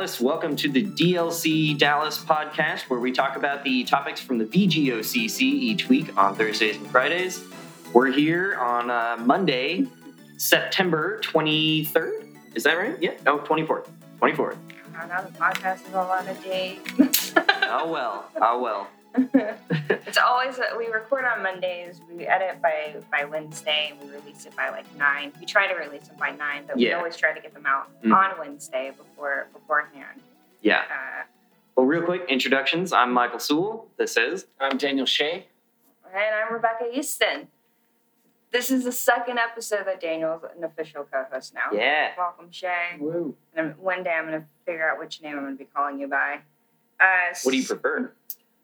Dallas. Welcome to the DLC Dallas podcast, where we talk about the topics from the VGOCC each week on Thursdays and Fridays. We're here on uh, Monday, September 23rd. Is that right? Yeah. Oh, 24th. 24th. I know the podcast is all out of date. Oh, well. Oh, well. It's always we record on Mondays. We edit by by Wednesday. We release it by like nine. We try to release them by nine, but we always try to get them out Mhm. on Wednesday before beforehand. Yeah. Uh, Well, real quick introductions. I'm Michael Sewell. This is. I'm Daniel Shea. and I'm Rebecca Easton. This is the second episode that Daniel's an official co-host now. Yeah. Welcome, Shay. Woo. And I'm- one day I'm going to figure out which name I'm going to be calling you by. Uh, What do you prefer?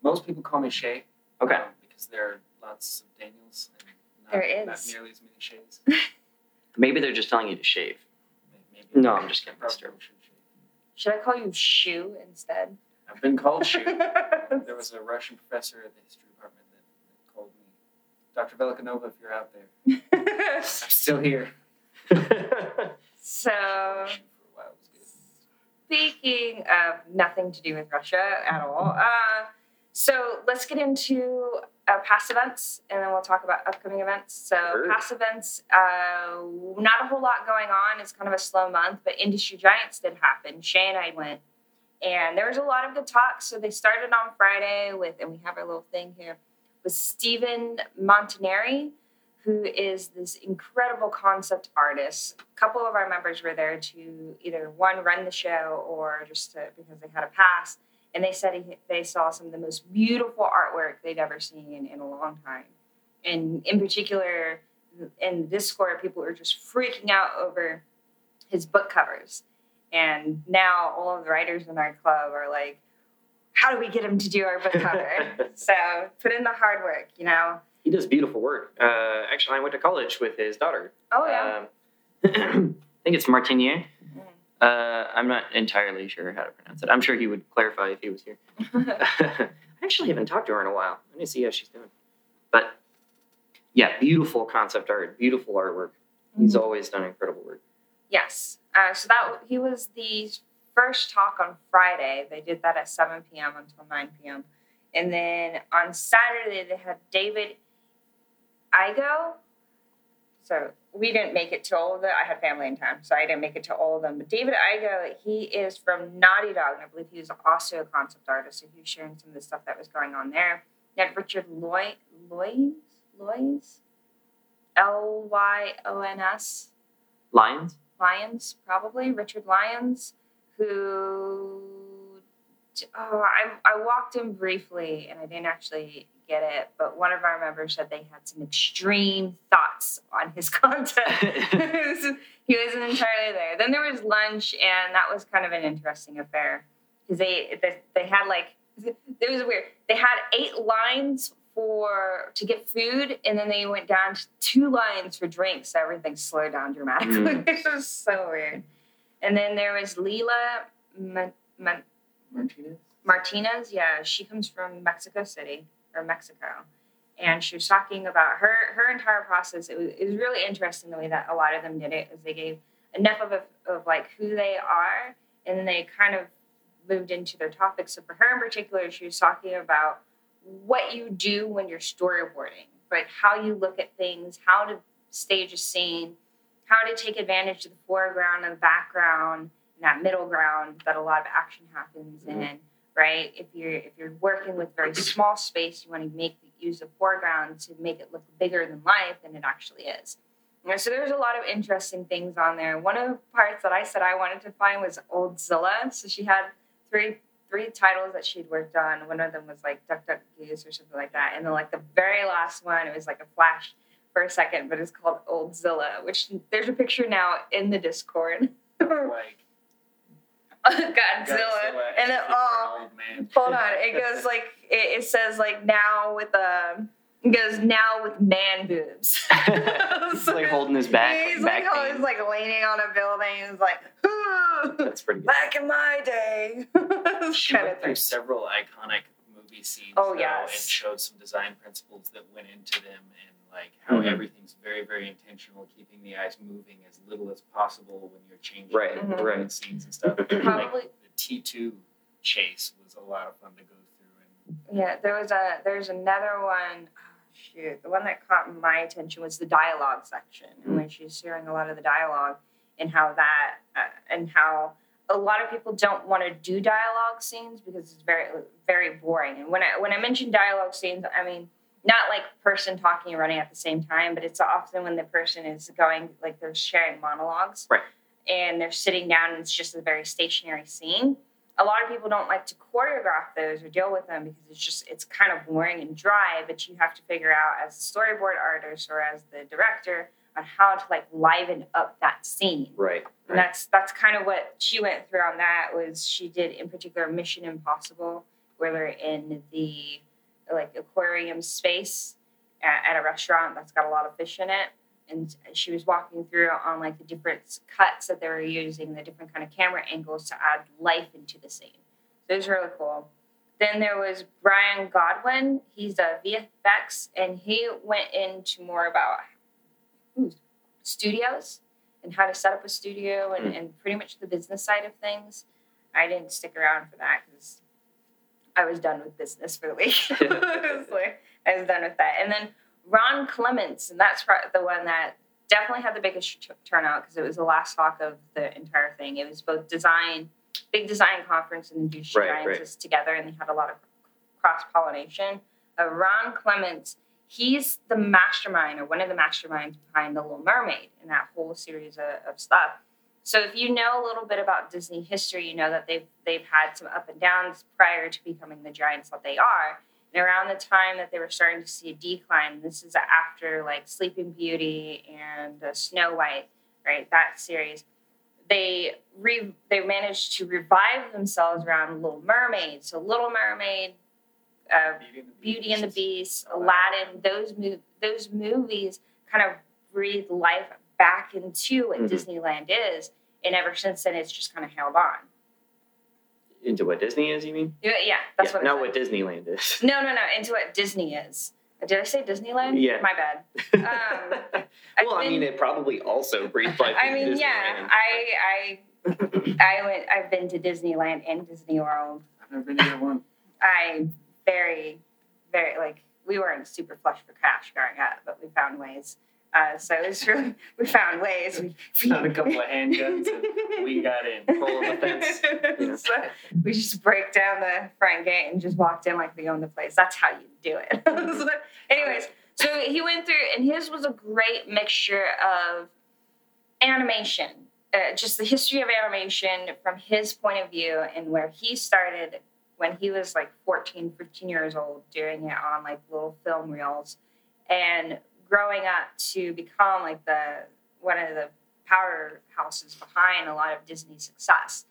Most people call me Shay. Okay. um, because there are lots of Daniels and not, There not nearly as many Shays. Maybe they're just telling you to shave. Maybe. No, I'm just kidding. Probably It's terrible. should shave. Should I call you Shoe instead? I've been called Shay. there was a Russian professor at the history department that, that called me Dr. Velikanova, if you're out there. I'm still here. so, Russian for a while was good. speaking of nothing to do with Russia at all, uh, so let's get into uh, past events and then we'll talk about upcoming events. So, Sure. past events, uh, not a whole lot going on. It's kind of a slow month, but Industry Giants did happen. Shay and I went, and there was a lot of good talks. So, they started on Friday with, and we have our little thing here, with Stephen Martiniere. Who is this incredible concept artist? A couple of our members were there to either one run the show or just to, because they had a pass and they said he, they saw some of the most beautiful artwork they'd ever seen in a long time. And in particular, in this Discord, people were just freaking out over his book covers. And now all of the writers in our club are like, how do we get him to do our book cover? so put in the hard work, you know? he does beautiful work. Uh, actually, I went to college with his daughter. Oh, yeah. Um, I think it's Martinier. Uh, I'm not entirely sure how to pronounce it. I'm sure he would clarify if he was here. I actually haven't talked to her in a while. I need to see how she's doing. But yeah, beautiful concept art, beautiful artwork. He's always done incredible work. Yes. Uh, so that he was the first talk on Friday. They did that at 7 p.m. until 9 p.m. And then on Saturday they had David Igo. So we didn't make it to all of them. I had family in town, so I didn't make it to all of them. But David Igo, he is from Naughty Dog, and I believe he was also a concept artist. So he was sharing some of the stuff that was going on there. You had Richard Loy, Loys, Loys, L Y O N S. Lions? Lyons, probably Richard Lyons, who oh, I I walked in briefly and I didn't actually get it, but one of our members said they had some extreme thoughts on his content. he wasn't entirely there. Then there was lunch, and that was kind of an interesting affair because they, they they had like it was weird. They had eight lines for to get food, and then they went down to two lines for drinks. So everything slowed down dramatically. Mm. it was so weird. And then there was Leela Ma- Ma- Martinez. Martinez. Yeah, she comes from Mexico City or Mexico, and she was talking about her her entire process. It was, it was really interesting the way that a lot of them did it, is they gave enough of a, of like who they are, and then they kind of moved into their topics. So for her in particular, she was talking about what you do when you're storyboarding, but how you look at things, how to stage a scene, how to take advantage of the foreground and the background that middle ground that a lot of action happens Mhm. in. Right? If you're if you're working with very small space, you want to make use the foreground to make it look bigger than life than it actually is. And so there's a lot of interesting things on there. One of the parts that I said I wanted to find was Old Zilla. So she had three three titles that she'd worked on. One of them was like Duck Duck Goose or something like that. And then like the very last one, it was like a flash for a second, but it's called Old Zilla, which there's a picture now in the Discord. Like Godzilla. And then oh old man. hold on. It goes like it, it says like now with a it goes now with man boobs. He's like holding his back. He's back like, always like leaning on a building. He's like, That's pretty good. back in my day. She went through several iconic movie scenes Oh, though, yes. and showed some design principles that went into them and like how Mhm. everything's very, very intentional, keeping the eyes moving as little as possible when you're changing Right, the right. scenes and stuff. like Probably the T two chase was a lot of fun to go through, and Yeah, there was a there's another one. Oh, shoot, the one that caught my attention was the dialogue section, and when she's sharing a lot of the dialogue and how that uh, and how a lot of people don't want to do dialogue scenes because it's very very boring. And when I when I mention dialogue scenes, I mean not like person talking and running at the same time, but it's often when the person is going like they're sharing monologues, Right. And they're sitting down, and it's just a very stationary scene a lot of people don't like to choreograph those or deal with them because it's just it's kind of boring and dry but you have to figure out as a storyboard artist or as the director on how to like liven up that scene Right. and that's that's kind of what she went through on that was she did in particular mission impossible where they're in the like aquarium space at, at a restaurant that's got a lot of fish in it. And she was walking through on like the different cuts that they were using the different kind of camera angles to add life into the scene. So it was really cool. Then there was brian godwin. He's a vfx and he went into more about ooh, studios and how to set up a studio and, hmm. and pretty much the business side of things. I didn't stick around for that because i was done with business for the week I was like- I was done with that and then Ron Clements, and that's the one that definitely had the biggest turnout because it was the last talk of the entire thing. It was both design, big design conference, and the Right, Giants right. together, and they had a lot of cross pollination. Uh, Ron Clements, he's the mastermind or one of the masterminds behind The Little Mermaid and that whole series of, of stuff. So if you know a little bit about Disney history, you know that they've they've had some up and downs prior to becoming the giants that they are. And around the time that they were starting to see a decline, this is after like Sleeping Beauty and uh, Snow White, right? That series, they re- they managed to revive themselves around Little Mermaid. So Little Mermaid, uh, Beauty and the Beauty and the Beast. Beast, Aladdin, those mo- those movies kind of breathe life back into what Mhm. Disneyland is, and ever since then, it's just kind of held on. Into what Disney is, you mean? Yeah, yeah, that's yeah, what. not I what. Disneyland is. No, no, no. Into what Disney is. Did I say Disneyland? Yeah. My bad. Um, I've well, I mean, it probably also breathed life. I into mean, yeah. I, I, I went. I've been to Disneyland and Disney World. I've never been to either one. I very, very like we weren't super flush for cash growing up, but we found ways. Uh, so it was really we found ways. We Found a couple of handguns and we got in. Pull the fence. Yeah. So we just break down the front gate and just walked in like we owned the place. That's how you do it. So, anyways, so he went through, and his was a great mixture of animation, uh, just the history of animation from his point of view and where he started when he was like 14, 15 years old, doing it on like little film reels, and growing up to become like the one of the powerhouses behind a lot of Disney success.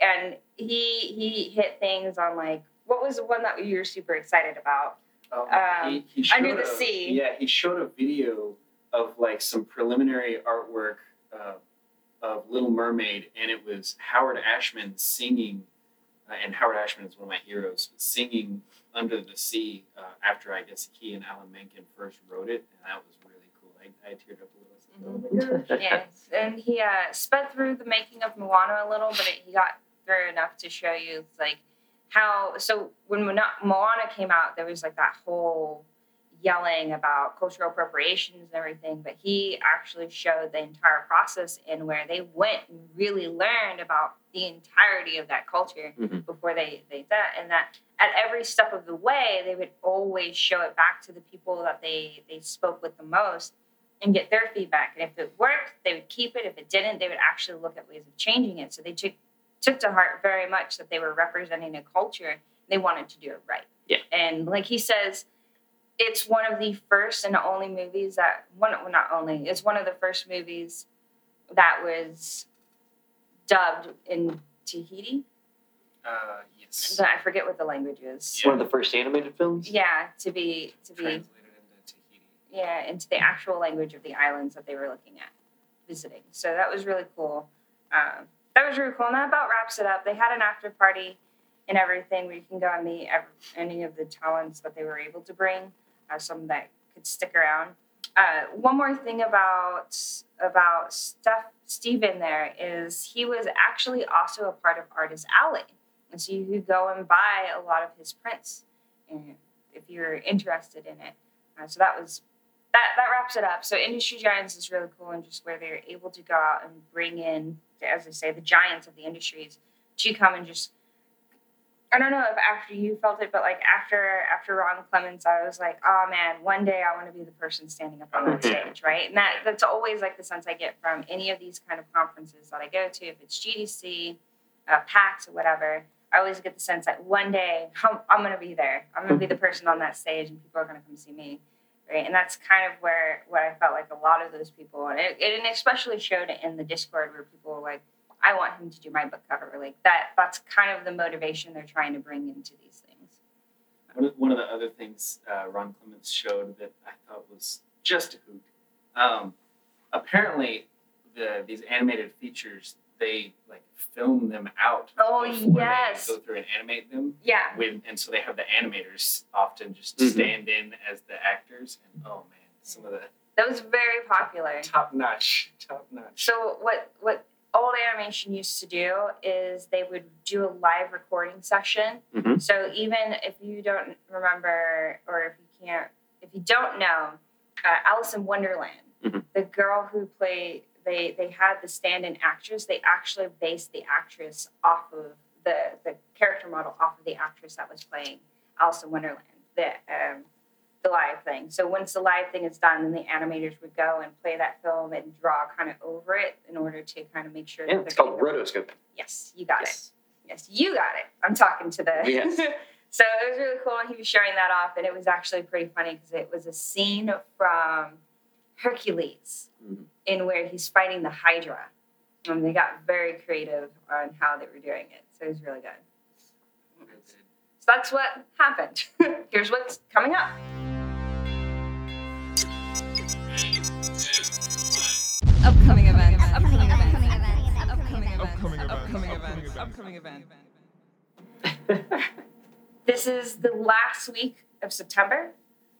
And he he hit things on like what was the one that you were super excited about? Um, Um, he, he Under the a- Sea. Yeah, he showed a video of like some preliminary artwork uh, of Little Mermaid, and it was Howard Ashman singing, uh, and Howard Ashman is one of my heroes, singing Under the Sea uh, after I guess he and Alan Menken first wrote it, and that was really cool. I, I teared up a little. I said, "Oh yes, and he uh, sped through the making of Moana a little, but it, he got through enough to show you like how. So when Moana, Moana came out, there was like that whole yelling about cultural appropriations and everything, but he actually showed the entire process in where they went and really learned about the entirety of that culture Mhm. before they they did that, and that at every step of the way they would always show it back to the people that they they spoke with the most and get their feedback. And if it worked, they would keep it. If it didn't, they would actually look at ways of changing it. So they took took to heart very much that they were representing a culture. They wanted to do it right. Yeah. And like he says, it's one of the first and only movies that one well, not only it's one of the first movies that was dubbed in Tahiti. Uh, yes. I forget what the language is. It's one of the first animated films. Yeah, to be to be Translated into Tahiti. yeah, into the actual language of the islands that they were looking at visiting. So that was really cool. Um, that was really cool. And that about wraps it up. They had an after party and everything where you can go and meet ev- any of the talents that they were able to bring, uh, some that could stick around. uh, one more thing about about Steph Steven there is he was actually also a part of Artist Alley, and so you could go and buy a lot of his prints, if you're interested in it. Uh, so that was that that wraps it up. So Industry Giants is really cool, and just where they're able to go out and bring in, as I say, the giants of the industries to come and just I don't know if after you felt it, but like after after Ron Clements, I was like, oh man, one day I want to be the person standing up on that Mhm. stage, right? And that that's always like the sense I get from any of these kind of conferences that I go to, if it's GDC, uh, PAX, or whatever. I always get the sense that one day I'm, I'm going to be there. I'm going to be the person on that stage, and people are going to come see me, right? And that's kind of where what I felt like a lot of those people, and it, it especially showed in the Discord where people were like. I want him to do my book cover. Like that that's kind of the motivation they're trying to bring into these things. One of, one of the other things uh, Ron Clements showed that I thought was just a hoot. Um, apparently, the these animated features they like film them out. Oh, before yes. They go through and animate them. Yeah. With, and so they have the animators often just Mhm. stand in as the actors, and oh man, some of the That was very popular. top notch, top notch. So what what old animation used to do is they would do a live recording session. Mhm. So even if you don't remember or if you can't if you don't know, uh, Alice in Wonderland, Mhm. the girl who played they they had the stand-in actress. They actually based the actress off of the the character model off of the actress that was playing Alice in Wonderland. The um, the live thing. So once the live thing is done, then the animators would go and play that film and draw kind of over it in order to kind of make sure Yeah, that it's called getting the- rotoscoping. Yes, you got it. Yes. Yes, you got it. I'm talking to the. Yes. so it was really cool, and he was showing that off, and it was actually pretty funny because it was a scene from Hercules Mhm. in where he's fighting the Hydra. And they got very creative on how they were doing it, so it was really good. So that's what happened. Here's what's coming up. Upcoming events. Upcoming events. Upcoming events. Upcoming events. Upcoming events. Upcoming events. This is the last week of September,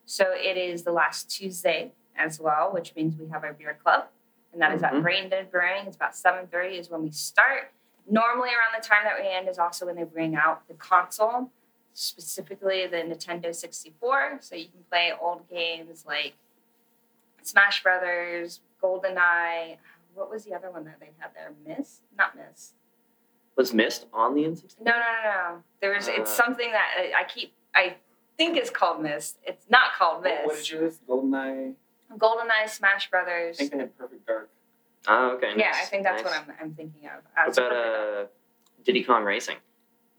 so it is the last Tuesday as well, which means we have our beer club, and that is at Mhm. Brain Dead Brewing. It's about seven thirty is when we start. Normally, around the time that we end is also when they bring out the console, specifically the Nintendo sixty four, so you can play old games like Smash Brothers, GoldenEye. What was the other one that they had there? Miss? Not Miss. Was missed on the N64? No, no, no, no. There was. it's Uh. something that I, I keep. I think it's called Mist. It's not called What, what did Mist. you list? Goldeneye. GoldenEye, Smash I Brothers. think they had Perfect Dark. Oh, okay. Yeah, I think that's nice. what I'm, I'm thinking of. What about perfect- uh, Diddy Kong Racing?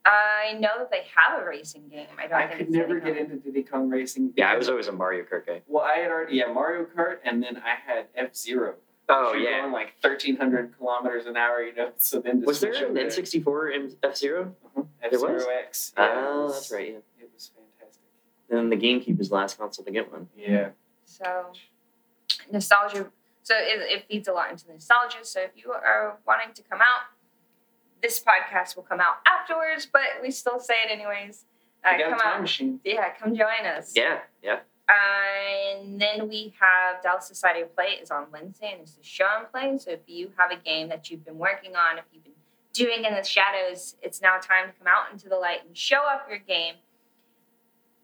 I know that they have a racing game. I don't I think could never Diddy get into Diddy Kong Racing. Yeah, I was always a Mario Kart guy. Well, I had already yeah Mario Kart, and then I had F Zero. Oh She was yeah. going like thirteen hundred kilometers an hour. You know, so then Was there an N64 in F Zero? F was? Zero X. Yeah, Oh, was- that's right. Yeah. It was fantastic. Then the GameCube was the last console to get one. Yeah. So nostalgia. So it, it feeds a lot into the nostalgia. So if you are wanting to come out, this podcast will come out afterwards, but we still say it anyways. Uh, We got a come time out. machine. Yeah, come join us. Yeah, yeah. Uh, and then we have Dallas Society of Play is on Wednesday and it's a show and play. So if you have a game that you've been working on, if you've been doing in the shadows, it's now time to come out into the light and show up your game.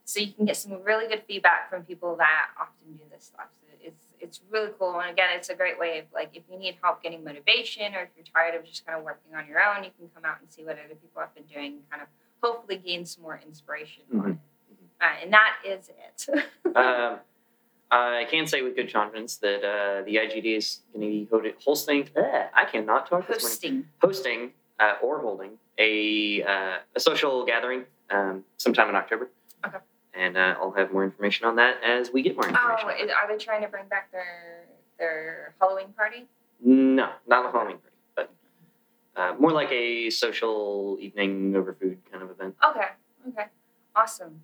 So you can get some really good feedback from people that often do this stuff. So it's really cool. And again, it's a great way of like if you need help getting motivation or if you're tired of just kind of working on your own, you can come out and see what other people have been doing and kind of hopefully gain some more inspiration on Mhm. it. Uh, and that is it. um, I can say with good confidence that uh, the IGD is going to be hosting. eh, I cannot talk. Hosting. Hosting uh, or holding a uh, a social gathering um, sometime in October. Okay. And uh, I'll have more information on that as we get more information. Oh, is, are they trying to bring back their their Halloween party? No, not a Halloween party, but uh, more like a social evening over food kind of event. Okay, okay, awesome.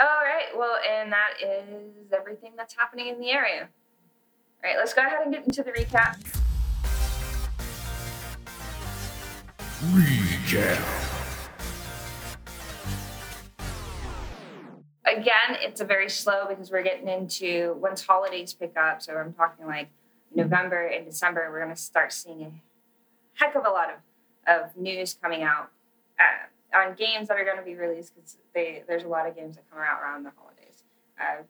All right, well, and that is everything that's happening in the area. All right, let's go ahead and get into the recap. Again, it's a very slow because we're getting into once holidays pick up. So I'm talking like November and December, we're going to start seeing a heck of a lot of, of news coming out uh, on games that are going to be released because there's a lot of games that come out around the holidays. Uh,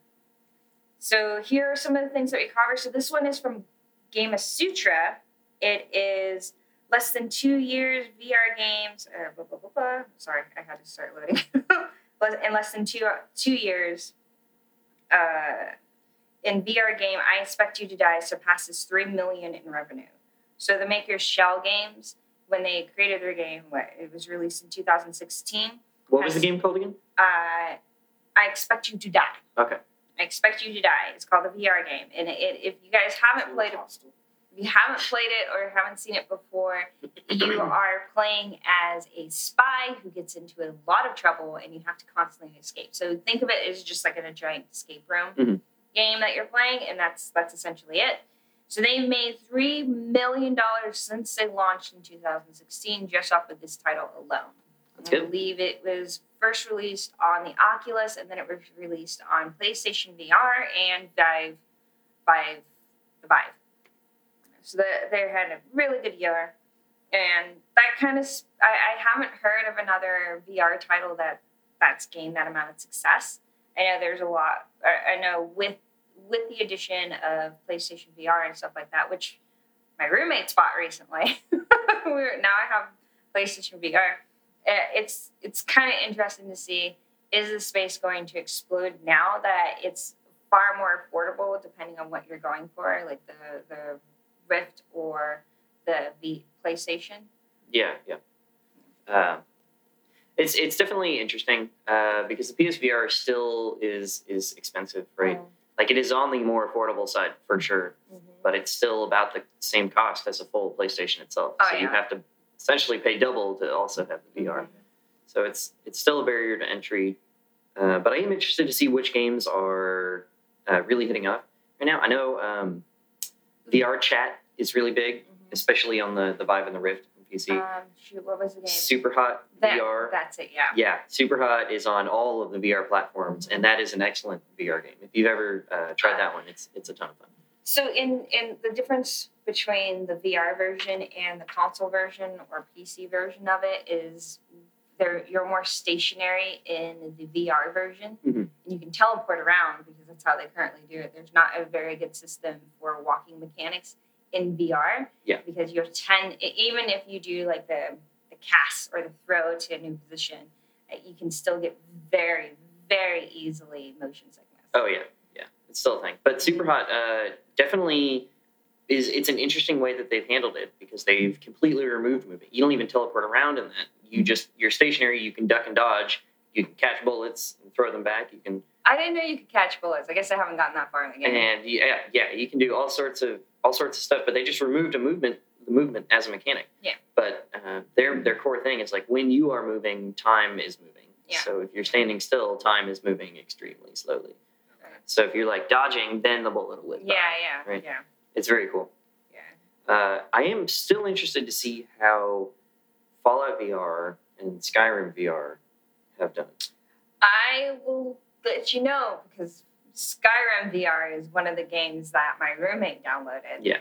so here are some of the things that we cover. So this one is from Gamasutra. It is less than two years VR games. Uh, blah, blah, blah, Sorry, I had to start loading. in less than two two years, uh, in VR game, I expect you to die surpasses three million in revenue. So the makers Schell Games, when they created their game, what it was released in 2016. What was the game called again? Uh, I expect you to die. Okay. I expect you to die. It's called the VR game, and it, if you guys haven't played it, if you haven't played it or haven't seen it before, you are playing as a spy who gets into a lot of trouble, and you have to constantly escape. So think of it as just like in a giant escape room Mm-hmm. game that you're playing, and that's that's essentially it. So they've made three million dollars since they launched in 2016, just off of this title alone. That's I good. believe it was first released on the Oculus, and then it was released on PlayStation VR and Vive, Vive, the Vive. So they, they had a really good year, and that kind of I, I haven't heard of another VR title that that's gained that amount of success. I know there's a lot. I, I know with with the addition of PlayStation VR and stuff like that, which my roommates bought recently. We're, now I have PlayStation VR. Uh, It's it's kind of interesting to see is the space going to explode now that it's far more affordable depending on what you're going for, like the the Rift or the V PlayStation. Yeah, yeah. Uh, it's it's definitely interesting uh, because the PSVR still is is expensive, right? Um, Like it is on the more affordable side for sure, mhm. but it's still about the same cost as a full PlayStation itself. Oh, so you have to essentially pay double to also have the VR. So it's it's still a barrier to entry. Uh, but I am interested to see which games are uh, really hitting up right now. I know um, VR chat is really big, Mhm. especially on the the Vive and the Rift on PC. Um, shoot, what was the game? Super Hot That- VR. That's it. Yeah. Yeah, Super Hot is on all of the VR platforms, and that is an excellent VR game. If you've ever uh, tried that one, it's it's a ton of fun. So in in the difference between the VR version and the console version or PC version of it is there you're more stationary in the VR version Mhm. You can teleport around because that's how they currently do it. There's not a very good system for walking mechanics in VR. Yeah. Because you're ten even if you do like the the cast or the throw to a new position, uh, you can still get very very easily motion sickness. Oh yeah, yeah, it's still a thing. But Super Hot uh, definitely is. It's an interesting way that they've handled it because they've completely removed movement. You don't even teleport around in that. You just you're stationary. You can duck and dodge. You can catch bullets and throw them back. You can I didn't know you could catch bullets. I guess I haven't gotten that far in the game. and yeah, yeah, you can do all sorts of all sorts of stuff. But they just removed a movement, the movement as a mechanic. Yeah. But uh, their their core thing is like when you are moving, time is moving. Yeah. So if you're standing still, time is moving extremely slowly. So if you're like dodging, then the bullet will whip by. yeah, yeah, Right. yeah, It's very cool. yeah. Uh, I am still interested to see how Fallout VR and Skyrim VR have done. I will let you know because Skyrim VR is one of the games that my roommate downloaded. Yeah.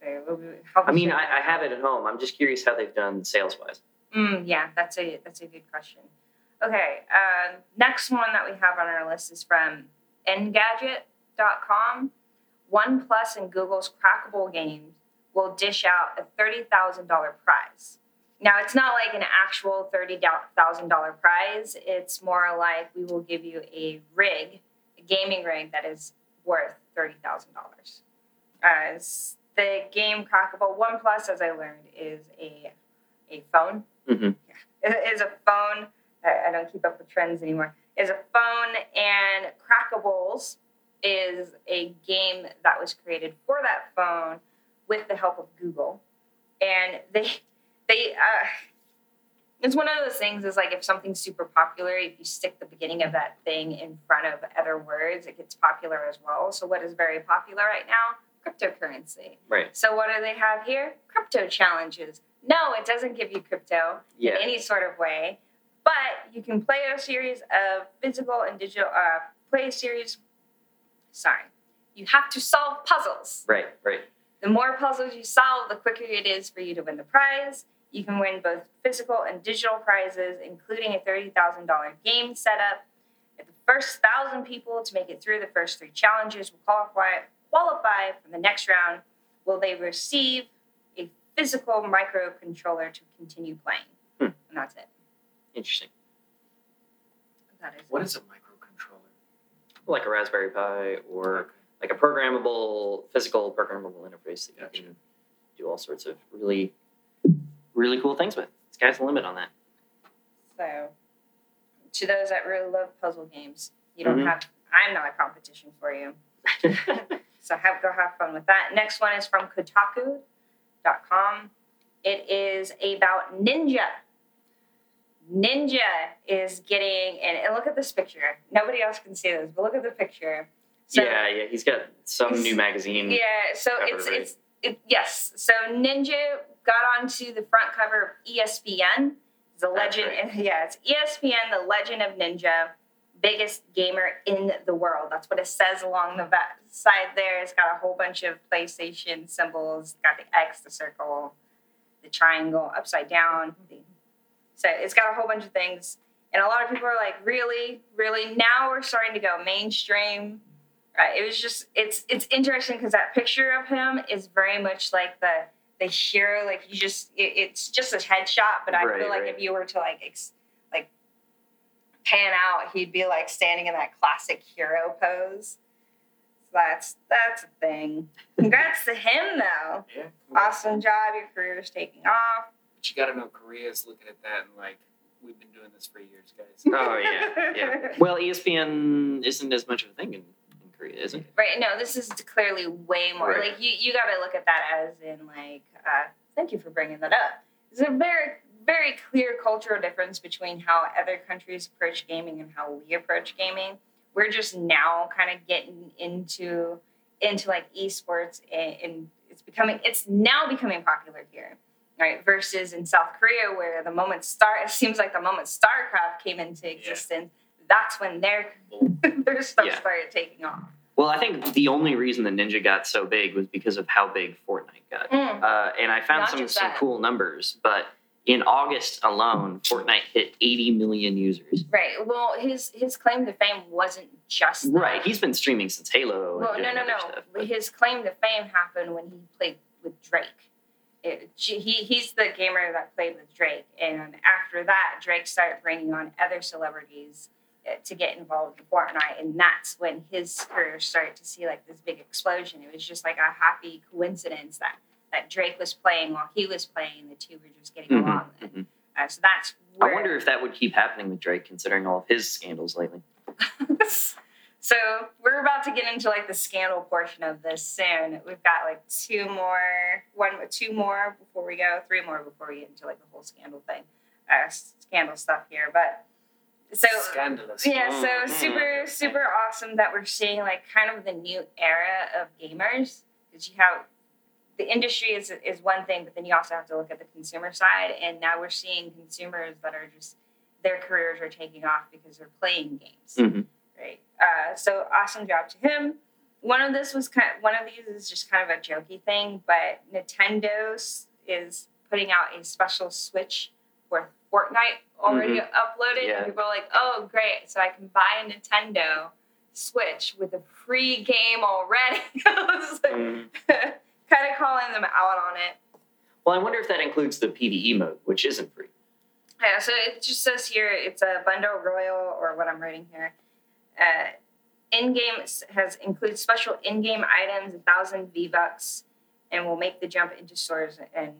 So we'll be- I mean, I, I have it at home. I'm just curious how they've done sales wise. Mm, yeah, that's a that's a good question. Okay, um, next one that we have on our list is from Engadget.com. OnePlus and Google's Crackable Games will dish out a thirty thousand dollar prize. Now, it's not like an actual thirty thousand dollar prize. It's more like we will give you a rig, a gaming rig that is worth thirty thousand dollars. As the game Crackable OnePlus, as I learned, is a a phone hmm is a phone. I, I don't keep up with trends anymore. Is a phone, and Crackables is a game that was created for that phone with the help of Google, and they they uh, it's one of those things. Is like if something's super popular, if you stick the beginning of that thing in front of other words, it gets popular as well. So what is very popular right now? Cryptocurrency. Right. So what do they have here? Crypto challenges. No, it doesn't give you crypto Yeah. in any sort of way. But you can play a series of physical and digital. Uh, play a series. Sorry, you have to solve puzzles. Right, right. The more puzzles you solve, the quicker it is for you to win the prize. You can win both physical and digital prizes, including a $30,000 game setup. If the first thousand people to make it through the first three challenges will qualify, qualify for the next round, will they receive a physical microcontroller to continue playing? Hmm. And that's it. Interesting. That is What it. is a microcontroller? Like a Raspberry Pi or like a programmable, physical programmable interface that you Gotcha. can do all sorts of really, really cool things with. Sky's the limit on that. So, to those that really love puzzle games, you don't Mhm. have. I'm not a competition for you. So have go have fun with that. Next one is from Kotaku.com. It is about Ninja. Ninja is getting and, and look at this picture. Nobody else can see this, but look at the picture. So, yeah, yeah. He's got some new magazine. yeah, so cover, it's right? it's it, yes. So Ninja got onto the front cover of ESPN. The legend, yeah, it's ESPN, the Legend of Ninja, biggest gamer in the world. That's what it says along the side there. It's got a whole bunch of PlayStation symbols. Got the X, the circle, the triangle, upside down. So it's got a whole bunch of things. And a lot of people are like, really, really? Now we're starting to go mainstream. Right. It was just it's it's interesting because that picture of him is very much like the the hero. Like you just it, it's just a headshot, but I Right, feel like right. if you were to like ex, like pan out, he'd be like standing in that classic hero pose. So that's that's a thing. Congrats to him though. Yeah. Awesome job. Your career is taking off. But you gotta know Korea's looking at that and like, we've been doing this for years, guys. Oh yeah, yeah. Well, ESPN isn't as much of a thing in, in Korea, is it? Right. No, this is clearly way more. Right. Like you, you got to look at that as in like. Uh, thank you for bringing that up. There's a very, very clear cultural difference between how other countries approach gaming and how we approach gaming. We're just now kind of getting into into like esports, and, and it's becoming. It's now becoming popular here. Right, versus in South Korea, where the moment Star, it seems like the moment StarCraft came into existence, that's when their their stuff Yeah. started taking off. Well, I think the only reason the Ninja got so big was because of how big Fortnite got. Mm. Uh, and I found Not some, some that. cool numbers, but in August alone, Fortnite hit 80 million users. Right. Well, his his claim to fame wasn't just that. Right. He's been streaming since Halo. well, no, no, no. Stuff, but- His claim to fame happened when he played with Drake. It, he he's the gamer that played with Drake, and after that, Drake started bringing on other celebrities to get involved in Fortnite, and that's when his career started to see like this big explosion. It was just like a happy coincidence that that Drake was playing while he was playing. The two were just getting Mhm, along. mhm. Uh, so that's I wonder if that would keep happening with Drake, considering all of his scandals lately. so we're about to get into like the scandal portion of this soon. We've got like two more, one, two more before we go, three more before we get into like the whole scandal thing, uh, scandal stuff here. But so Scandalous. yeah, Mm, so mm. super super awesome that we're seeing like kind of the new era of gamers because you have the industry is is one thing, but then you also have to look at the consumer side, and now we're seeing consumers that are just their careers are taking off because they're playing games, Mhm. right? Uh, so awesome job to him. One of this was kind. of, one of these is just kind of a jokey thing, but Nintendo is putting out a special Switch for Fortnite already uploaded, Yeah. and people are like, "Oh, great! So I can buy a Nintendo Switch with a free game already." I was like, Mm. kind of calling them out on it. Well, I wonder if that includes the PVE mode, which isn't free. Yeah, so it just says here it's a bundle royal or what I'm writing here. Uh, in-game has includes special in-game items, a thousand V bucks, and will make the jump into stores and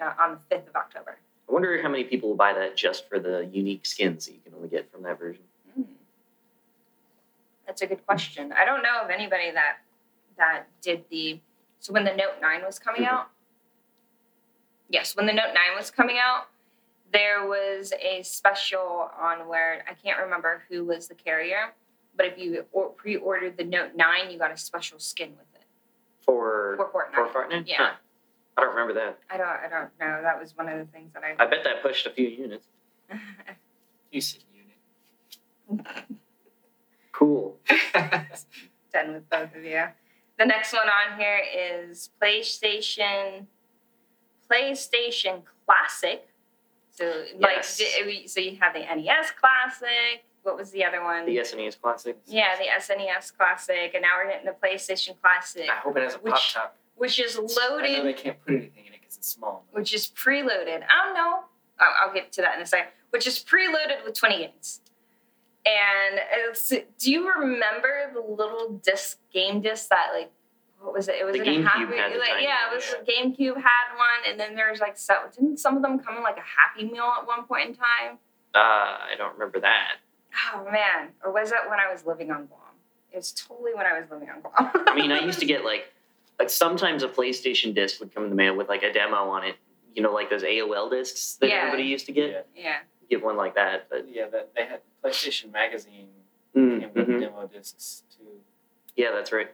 uh, on the fifth of October. I wonder how many people will buy that just for the unique skins that you can only get from that version. Hmm. That's a good question. I don't know of anybody that that did the. So when the Note Nine was coming Mhm. out, yes, when the Note Nine was coming out, there was a special on where I can't remember who was the carrier, but if you or- pre-ordered the Note Nine, you got a special skin with it For, for Fortnite. for Fortnite? Yeah. Huh. I don't remember that. I don't. I don't know. That was one of the things that I. I bet that pushed a few units. You said unit. Cool. Done with both of you. The next one on here is PlayStation PlayStation Classic. So like Yes. the- so you have the NES Classic. What was the other one? The SNES Classic. yeah, the SNES Classic, and now we're getting the PlayStation Classic, I hope it has a Which- pop top. Which is I loaded, they can't put anything in it because it's small. which is preloaded. I don't know. I'll, I'll get to that in a second. Which is preloaded with 20 games. And it's, do you remember the little disc game disc that like what was it? It was The like a happy had like yeah, it was yeah. GameCube had one, and then there's like so didn't some of them come in like a Happy Meal at one point in time? Uh, I don't remember that. Oh man, or was that when I was living on Guam? It was totally when I was living on Guam. I mean, I used to get like, like sometimes a PlayStation disc would come in the mail with like a demo on it. You know, like those AOL discs that Yeah. everybody used to get. Yeah. yeah. Get one like that, but Yeah, that they had PlayStation Magazine mm, came with mhm. demo discs too. yeah, that's right.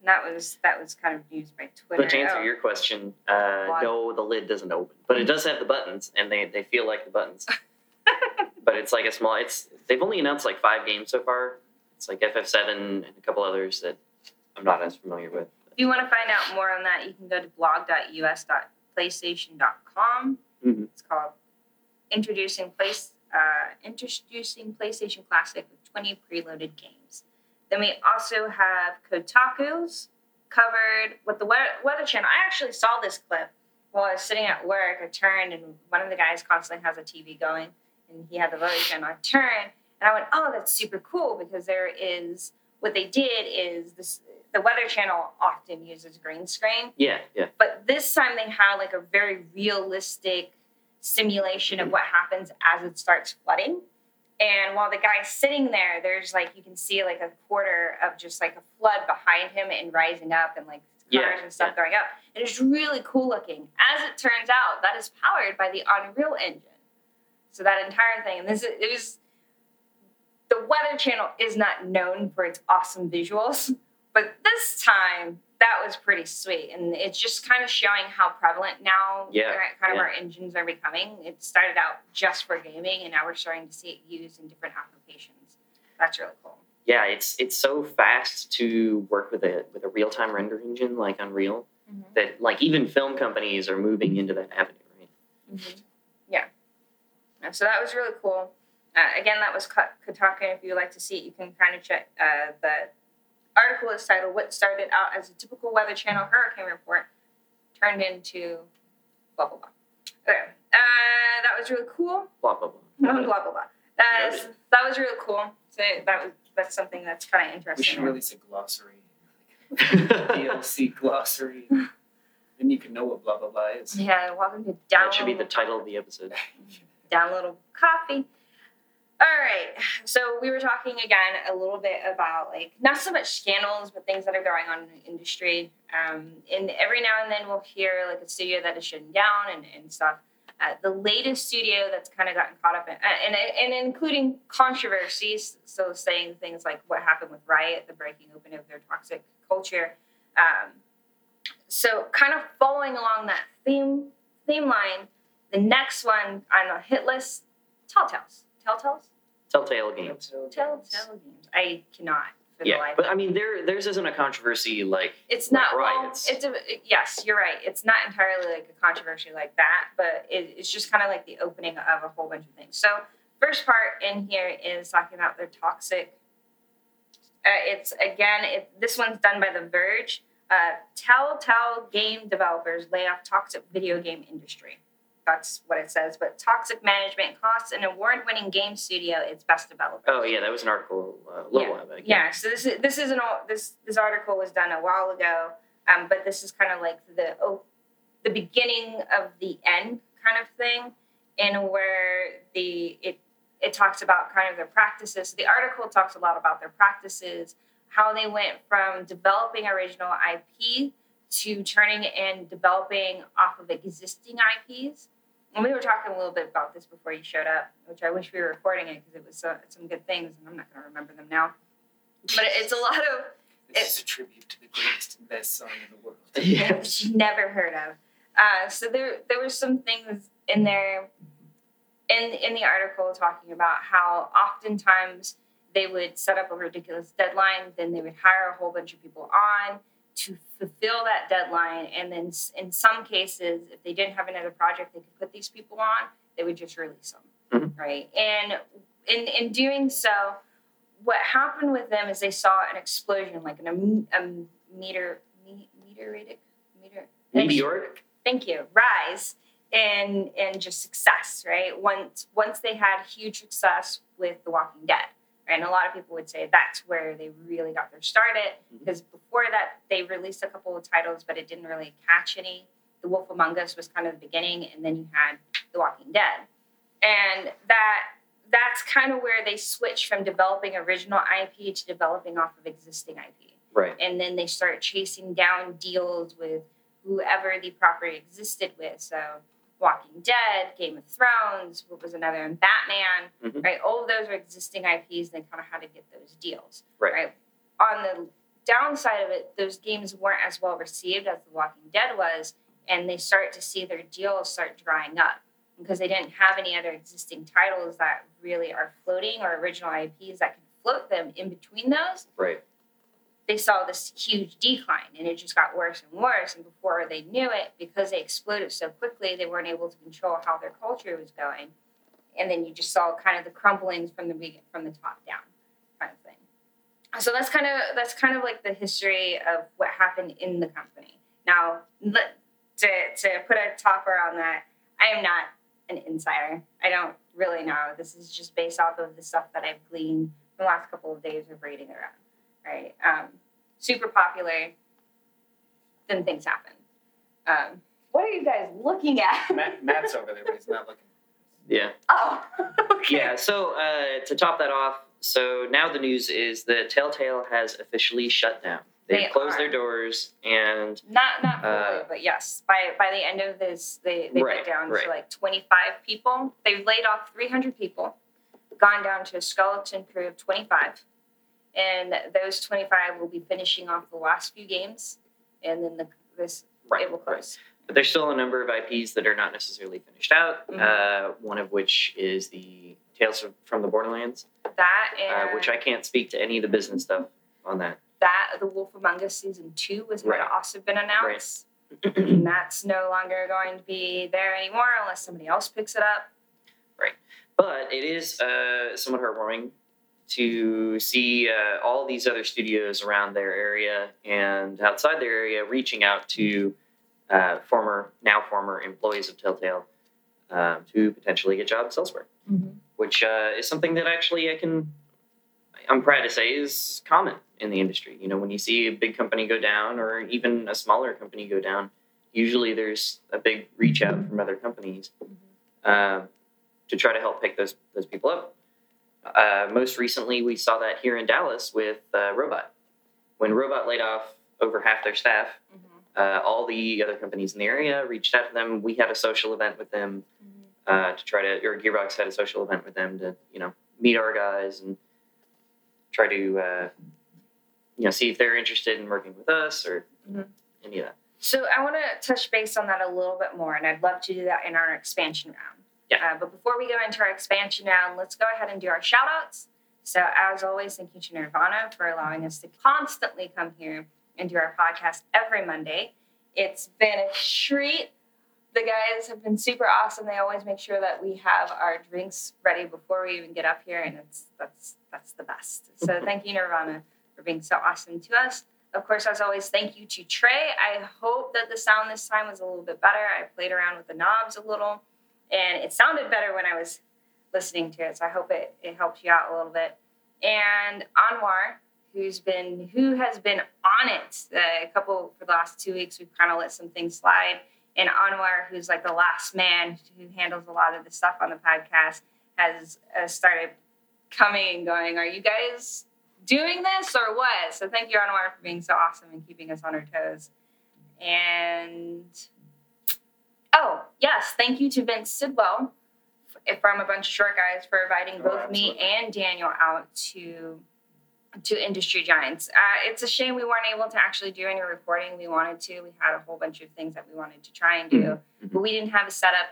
And that was that was kind of used by Twitter. But to answer Oh. your question, uh, no, the lid doesn't open, but it does have the buttons, and they, they feel like the buttons. but it's like a small. It's they've only announced like five games so far. It's like FF7 and a couple others that I'm not as familiar with. If you want to find out more on that, you can go to blog.us.playstation.com. Mhm. It's called Introducing Place uh, Introducing PlayStation Classic with 20 preloaded games. Then we also have Kotaku's covered with the weather, weather channel. I actually saw this clip while I was sitting at work. I turned and one of the guys constantly has a TV going, and he had the weather channel. I turned and I went, "Oh, that's super cool!" Because there is what they did is this. The Weather Channel often uses green screen, Yeah, yeah, but this time they had like a very realistic simulation of mm-hmm. what happens as it starts flooding. And while the guy's sitting there, there's like you can see like a quarter of just like a flood behind him and rising up and like cars Yeah, and stuff going up. And it's really cool looking. As it turns out, that is powered by the Unreal Engine. So that entire thing, and this is, it was the Weather Channel is not known for its awesome visuals, but this time that was pretty sweet, and it's just kind of showing how prevalent now Yeah, kind of yeah. our engines are becoming. It started out just for gaming, and now we're starting to see it used in different applications. That's really cool. yeah. It's it's so fast to work with a with a real time render engine like Unreal that like even film companies are moving into that avenue. Right? Mhm. Yeah. So that was really cool. Uh, again, that was Ko- Kotaku. If you would like to see it, you can kind of check uh, the article is titled "What Started Out as a Typical Weather Channel Hurricane Report Turned into Blah Blah Blah." Okay, uh, that was really cool. Blah blah blah. blah blah blah. That, is, that was really cool. So that was that's something that's kind of interesting. We interesting. should release a glossary, DLC glossary. then you can know what blah blah blah is. yeah, welcome to download. that should be the title of the episode. downloadable coffee. All right, so we were talking again a little bit about like not so much scandals, but things that are going on in the industry. Um, and every now and then we'll hear like a studio that is shutting down and, and stuff. Uh, the latest studio that's kind of gotten caught up in, uh, and, and including controversies, so saying things like what happened with Riot, the breaking open of their toxic culture. Um, so, kind of following along that theme theme line, the next one on the hit list, Telltales. Telltales? Telltale Games. Telltale games. I cannot for the Yeah, life. but I mean, there theirs isn't a controversy like it's like not well, riots. it's a yes, you're right. It's not entirely like a controversy like that, but it, it's just kind of like the opening of a whole bunch of things. So, first part in here is talking about their toxic. Uh, it's again, it, this one's done by The Verge. Uh, Telltale game developers lay off toxic video game industry. That's what it says. But toxic management costs an award-winning game studio its best developers. Oh yeah, that was an article uh, a little while back. Yeah, so this is this is an this this article was done a while ago, um, but this is kind of like the oh, the beginning of the end kind of thing, and where the it it talks about kind of their practices. So The article talks a lot about their practices, how they went from developing original IP to turning and developing off of existing IPs. And we were talking a little bit about this before you showed up, which I wish we were recording it because it was uh, some good things, and I'm not going to remember them now. But it's a lot of This is a tribute to the greatest and best song in the world. Yeah. you never heard of. Uh, so there, there were some things in there in in the article talking about how oftentimes they would set up a ridiculous deadline, then they would hire a whole bunch of people on to fulfill that deadline, and then in some cases, if they didn't have another project they could put these people on, they would just release them, Mhm. right? And in in doing so, what happened with them is they saw an explosion, like an a, a meter me, meteoritic meter Meteoric. thank you rise and and just success right once once they had huge success with the walking dead? And a lot of people would say that's where they really got their start at Mhm. because before that they released a couple of titles but it didn't really catch any the wolf among us was kind of the beginning and then you had the walking dead and that that's kind of where they switched from developing original ip to developing off of existing ip Right. and then they start chasing down deals with whoever the property existed with. So, Walking Dead, Game of Thrones, what was another one, Batman, Mhm. right? All of those are existing IPs. They kind of had to get those deals, Right. On the downside of it, those games weren't as well received as The Walking Dead was, and they start to see their deals start drying up because they didn't have any other existing titles that really are floating or original IPs that can float them in between those Right. They saw this huge decline and it just got worse and worse and before they knew it because they exploded so quickly they weren't able to control how their culture was going. And then you just saw kind of the crumblings from the from the top down kind of thing. So that's kind of that's kind of like the history of what happened in the company. Now to, to put a topper on that i am not an insider. I don't really know. This is just based off of the stuff that i've gleaned the last couple of days of reading around right? Um, super popular. Then things happen. Um, what are you guys looking at? Matt, Matt's over there, but he's not looking. Yeah. Oh, okay. Yeah. So uh, to top that off, so now the news is that Telltale has officially shut down. They've They closed are. their doors, and Not not fully, Uh, but yes. By by the end of this, they they Right, went down right. to like twenty five people. They've laid off three hundred people, gone down to a skeleton crew of twenty five, and those twenty five will be finishing off the last few games, and then the this right, it will right. close. But there's still a number of IPs that are not necessarily finished out. Mhm. Uh, one of which is the Tales from the Borderlands, That uh, which I can't speak to any of the business stuff on that. that the Wolf Among Us season two was Right. had also been announced. and that's no longer going to be there anymore unless somebody else picks it up. Right, but it is uh, somewhat heartwarming to see uh, all these other studios around their area and outside their area reaching out to uh, former, now former employees of Telltale um, to potentially get jobs elsewhere, which uh, is something that actually I can, I'm proud to say, is common in the industry. You know, when you see a big company go down or even a smaller company go down, usually there's a big reach out from other companies um, to try to help pick those those people up. Uh, most recently, we saw that here in Dallas with uh, Robot. When Robot laid off over half their staff, uh, all the other companies in the area reached out to them. We had a social event with them uh, to try to, or Gearbox had a social event with them to, you know, meet our guys and try to, uh, you know, see if they're interested in working with us or Mhm. any of that. So I want to touch base on that a little bit more, and I'd love to do that in our expansion round. Yeah. Uh, but before we go into our expansion round, let's go ahead and do our shout outs. So, as always, thank you to Nerdvana for allowing us to constantly come here and do our podcast every Monday. It's been a treat. The guys have been super awesome. They always make sure that we have our drinks ready before we even get up here, and it's that's that's the best. So, thank you, Nerdvana, for being so awesome to us. Of course, as always, thank you to Trey. I hope that the sound this time was a little bit better. I played around with the knobs a little, and it sounded better when I was listening to it. So I hope it, it helped you out a little bit. And Anwar, who's been who has been on it a couple for the last two weeks. We've kind of let some things slide. And Anwar, who's like the last man who handles a lot of the stuff on the podcast, has uh, started coming and going. Are you guys doing this or what? So thank you, Anwar, for being so awesome and keeping us on our toes. And oh yes, thank you to Vince Sidwell from a bunch of short guys for inviting Oh, both me and Daniel out to to Industry Giants. Uh, it's a shame we weren't able to actually do any recording. We wanted to. We had a whole bunch of things that we wanted to try and do, Mhm. but we didn't have a setup.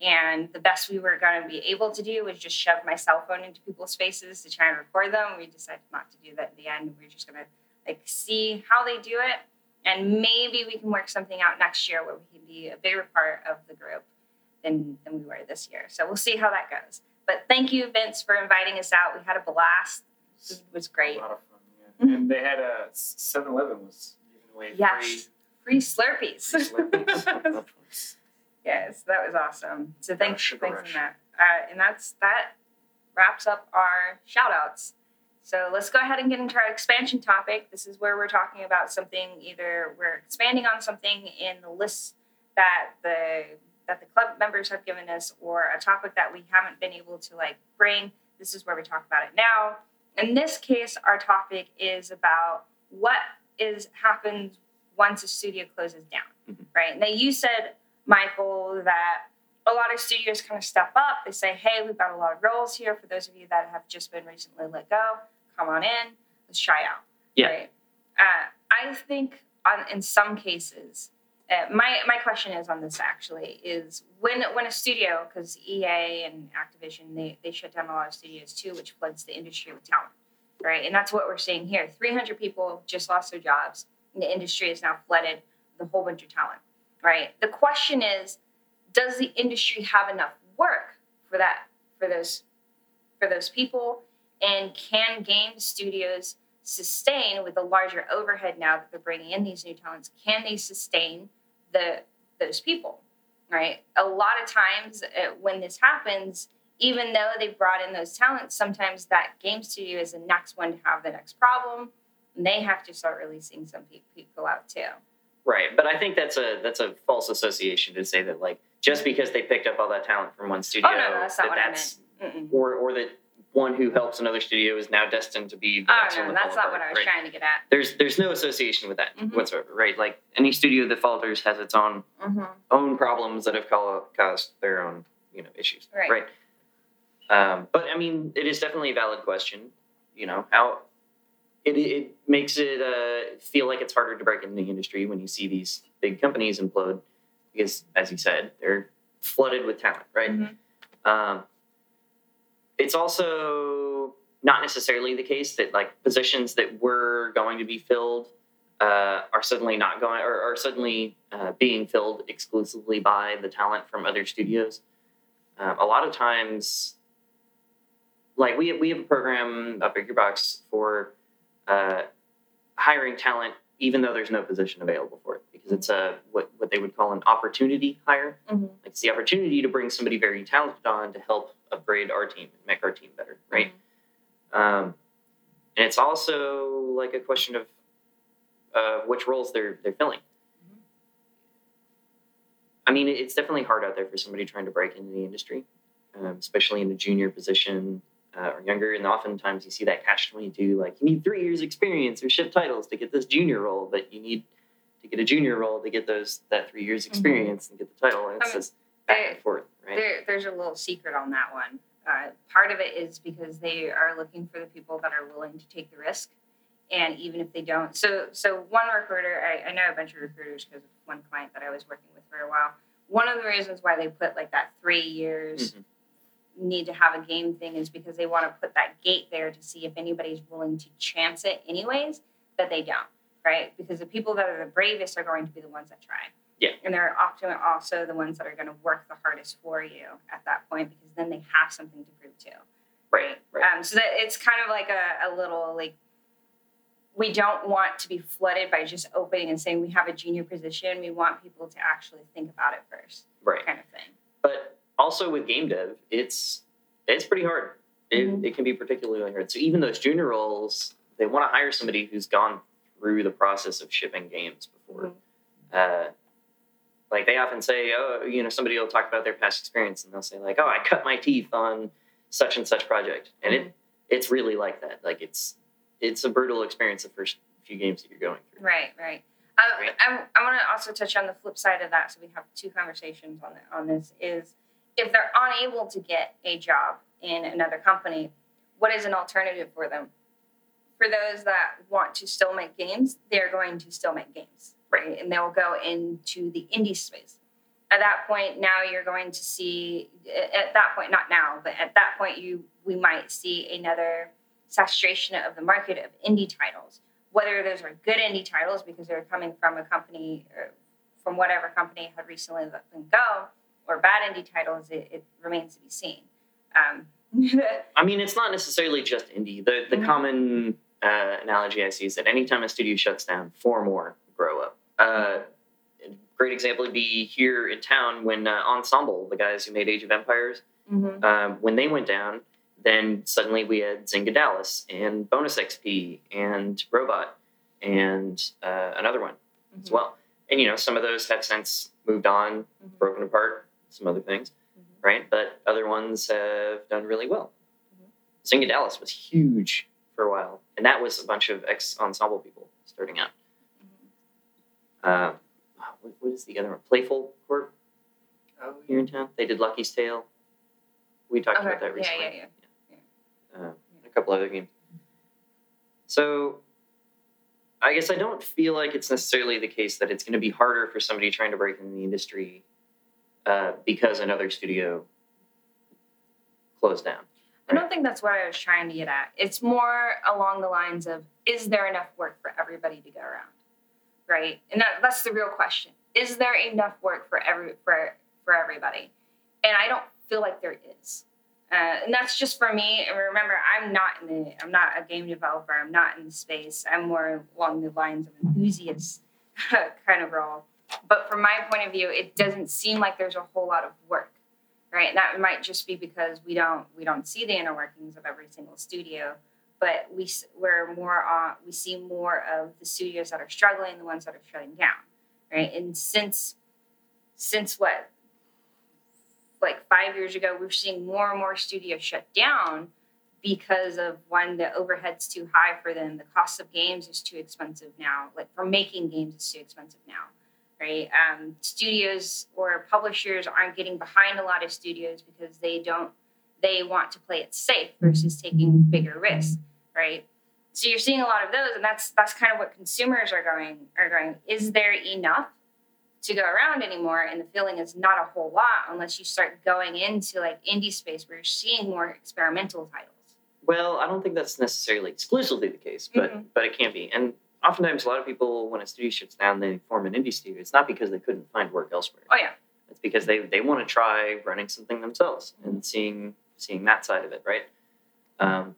And the best we were going to be able to do was just shove my cell phone into people's faces to try and record them. We decided not to do that at the end. We are just going to like see how they do it, and maybe we can work something out next year where we can be a bigger part of the group than than we were this year. So we'll see how that goes. But thank you, Vince, for inviting us out. We had a blast. It was great. A lot of fun, yeah. And they had a 7-Eleven was giving away Yes, free Slurpees. free, free Slurpees. yes, that was awesome. So thanks, thanks for that. Uh, and that's that wraps up our shout outs. So let's go ahead and get into our expansion topic. This is where we're talking about something either we're expanding on something in the list that the that the club members have given us or a topic that we haven't been able to like bring. This is where we talk about it now. In this case, our topic is about what is happens once a studio closes down, Mhm. right? Now you said, Michael, that a lot of studios kind of step up. They say, "Hey, we've got a lot of roles here. For those of you that have just been recently let go, come on in. Let's try out." Yeah. Right? Uh, I think on, in some cases, uh, my my question is on this actually is when when a studio because EA and Activision they they shut down a lot of studios too, which floods the industry with talent, right? And that's what we're seeing here. Three hundred people just lost their jobs, and the industry is now flooded with a whole bunch of talent, right? The question is, does the industry have enough work for that for those for those people, and can game studios sustain with the larger overhead now that they're bringing in these new talents can they sustain the those people right? A lot of times uh, when this happens even though they brought in those talents sometimes that game studio is the next one to have the next problem and they have to start releasing some people out too. Right, but I think that's a that's a false association to say that like just because they picked up all that talent from one studio, oh no, no that's not that what that's i meant Mm-mm. or or that one who helps another studio is now destined to be the next oh one no to that's not what i was right? trying to get at There's there's no association with that Mhm. whatsoever, right? Like any studio that falters has its own mm-hmm. own problems that have ca- caused their own you know issues, Right. Um, but I mean, it is definitely a valid question. You know how it it makes it uh, feel like it's harder to break into the industry when you see these big companies implode because, as you said, they're flooded with talent, right? Mhm. Um, it's also not necessarily the case that like positions that were going to be filled uh, are suddenly not going or are suddenly uh, being filled exclusively by the talent from other studios. Um, a lot of times, like we we have a program up at Gearbox for uh, hiring talent, even though there's no position available for it, because it's a what what they would call an opportunity hire. Mhm. Like it's the opportunity to bring somebody very talented on to help upgrade our team and make our team better, right? Um, and it's also like a question of uh, which roles they're they're filling. Mhm. I mean, it's definitely hard out there for somebody trying to break into the industry, um, especially in a junior position uh, or younger. And oftentimes you see that catch twenty two, like you need three years experience or shift titles to get this junior role, but you need to get a junior role to get those that three years experience and get the title. And it's I mean, just back and forth, right? There, there's a little secret on that one. Uh, part of it is because they are looking for the people that are willing to take the risk, and even if they don't, so so one recruiter, I, I know a bunch of recruiters because of one client that I was working with for a while. One of the reasons why they put like that three years Mhm. Need to have a game thing is because they want to put that gate there to see if anybody's willing to chance it, anyways. That they don't, right? Because the people that are the bravest are going to be the ones that try. Yeah. And they're often also the ones that are going to work the hardest for you at that point because then they have something to prove too. Right, right. Um, so that it's kind of like a, a little like we don't want to be flooded by just opening and saying we have a junior position. We want people to actually think about it first, right. kind of thing. But also with game dev, it's it's pretty hard. It, Mhm. it can be particularly hard. So even those junior roles, they want to hire somebody who's gone through the process of shipping games before. Mhm. Uh, like they often say, oh, you know, somebody will talk about their past experience and they'll say like, oh, I cut my teeth on such and such project, and it it's really like that. Like it's it's a brutal experience the first few games that you're going through. Right, right. Right. I, I want to also touch on the flip side of that, so we have two conversations on the, on this. Is if they're unable to get a job in another company, what is an alternative for them? For those that want to still make games, they're going to still make games, right? And they'll go into the indie space. at that point now you're going to see at that point not now but at that point you we might see another saturation of the market of indie titles whether those are good indie titles because they're coming from a company from whatever company had recently let them go or bad indie titles it, it remains to be seen um, I mean, it's not necessarily just indie. The the Mhm. common uh, analogy I see is that anytime a studio shuts down, four more grow up. Uh, a great example would be here in town when uh, Ensemble, the guys who made Age of Empires, mhm. um, when they went down, then suddenly we had Zynga Dallas and Bonus XP and Robot and uh, another one as Mhm. well. And you know, some of those have since moved on, Mhm. broken apart, some other things, Mhm. right? But other ones have done really well. Mhm. Zynga Dallas was huge for a while, and that was a bunch of ex ensemble people starting out. Uh, what, what is the other one? Playful Corp Oh, here in town. They did Lucky's Tale. We talked Okay. about that Yeah, recently. yeah, yeah. Uh, a couple other games. So, I guess I don't feel like it's necessarily the case that it's going to be harder for somebody trying to break in the industry uh, because another studio closed down. I don't think that's what I was trying to get at. It's more along the lines of is there enough work for everybody to go around? Right? And that, that's the real question. Is there enough work for every for for everybody? And I don't feel like there is. Uh, and that's just for me. And remember, I'm not in the I'm not a game developer. I'm not in the space. I'm more along the lines of enthusiast kind of role. But from my point of view, it doesn't seem like there's a whole lot of work right? And that might just be because we don't we don't see the inner workings of every single studio, but we we're more on we see more of the studios that are struggling, the ones that are shutting down, right? And since since what like five years ago, we're seeing more and more studios shut down because of one the overhead's too high for them, the cost of games is too expensive now. Like for making games is too expensive now right? Um, studios or publishers aren't getting behind a lot of studios because they don't they want to play it safe versus taking bigger risks, right? So you're seeing a lot of those, and that's that's kind of what consumers are going are going. Is there enough to go around anymore? And the feeling is not a whole lot unless you start going into like indie space where you're seeing more experimental titles. Well, I don't think that's necessarily exclusively the case, but Mhm. but it can be. And oftentimes, a lot of people, when a studio shuts down, they form an indie studio. It's not because they couldn't find work elsewhere. Oh yeah, It's because they they want to try running something themselves and seeing seeing that side of it, right? Um,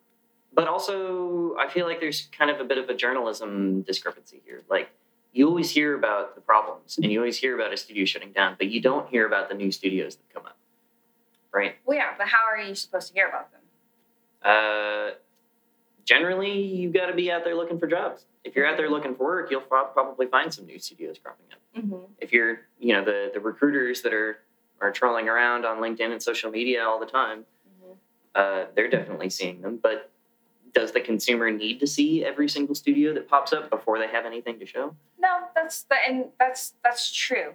but also, I feel like there's kind of a bit of a journalism discrepancy here. Like you always hear about the problems, and you always hear about a studio shutting down, but you don't hear about the new studios that come up, right? well yeah, but how are you supposed to hear about them? Uh, generally, you got to be out there looking for jobs. If you're out there looking for work, you'll probably find some new studios cropping up. Mm-hmm. If you're, you know, the the recruiters that are are trolling around on LinkedIn and social media all the time, uh, they're definitely seeing them. But does the consumer need to see every single studio that pops up before they have anything to show? No, that's the and that's that's true,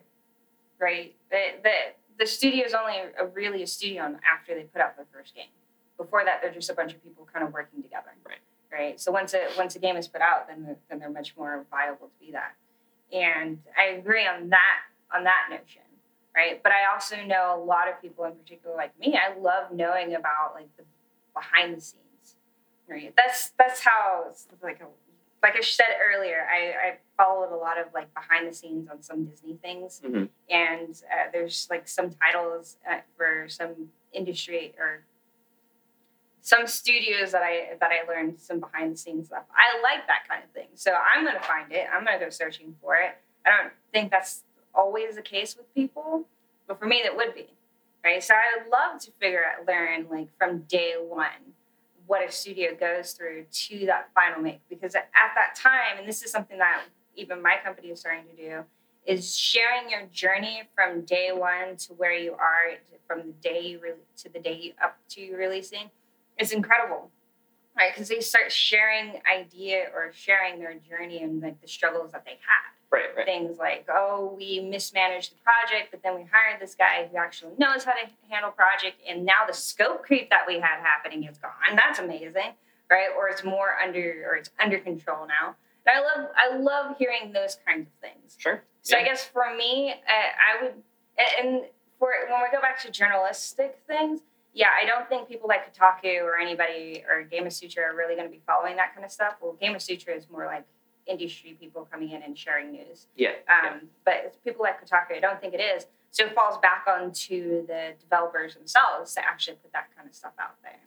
right? The the the studio is only a, really a studio after they put out their first game. Before that, they're just a bunch of people kind of working together. Right. Right. So once a once a game is put out, then they're, then they're much more viable to be that. And I agree on that on that notion, right? But I also know a lot of people, in particular, like me. I love knowing about like the behind the scenes, right? That's that's how it's like a like I said earlier, I, I followed a lot of like behind the scenes on some Disney things, Mhm. and uh, there's like some titles uh, for some industry or some studios that I that I learned some behind the scenes stuff. I like that kind of thing, so I'm gonna find it. I'm gonna go searching for it. I don't think that's always the case with people, but for me, that would be right. So I would love to figure out, learn like from day one what a studio goes through to that final make because at that time and this is something that even my company is starting to do is sharing your journey from day one to where you are from the day you re- to the day you, up to releasing is incredible right because they start sharing idea or sharing their journey and like the struggles that they had Right, right. things like, oh, we mismanaged the project, but then we hired this guy who actually knows how to handle project, and now the scope creep that we had happening is gone. That's amazing, right? Or it's more under, or it's under control now. And I love, I love hearing those kinds of things. Sure. So Yeah. I guess for me, uh, I would, and for when we go back to journalistic things, yeah, I don't think people like Kotaku or anybody or Gamasutra are really going to be following that kind of stuff. Well, Gamasutra is more like industry people coming in and sharing news. Yeah. Um, But it's people like Kotaku, I don't think it is. So it falls back onto the developers themselves to actually put that kind of stuff out there.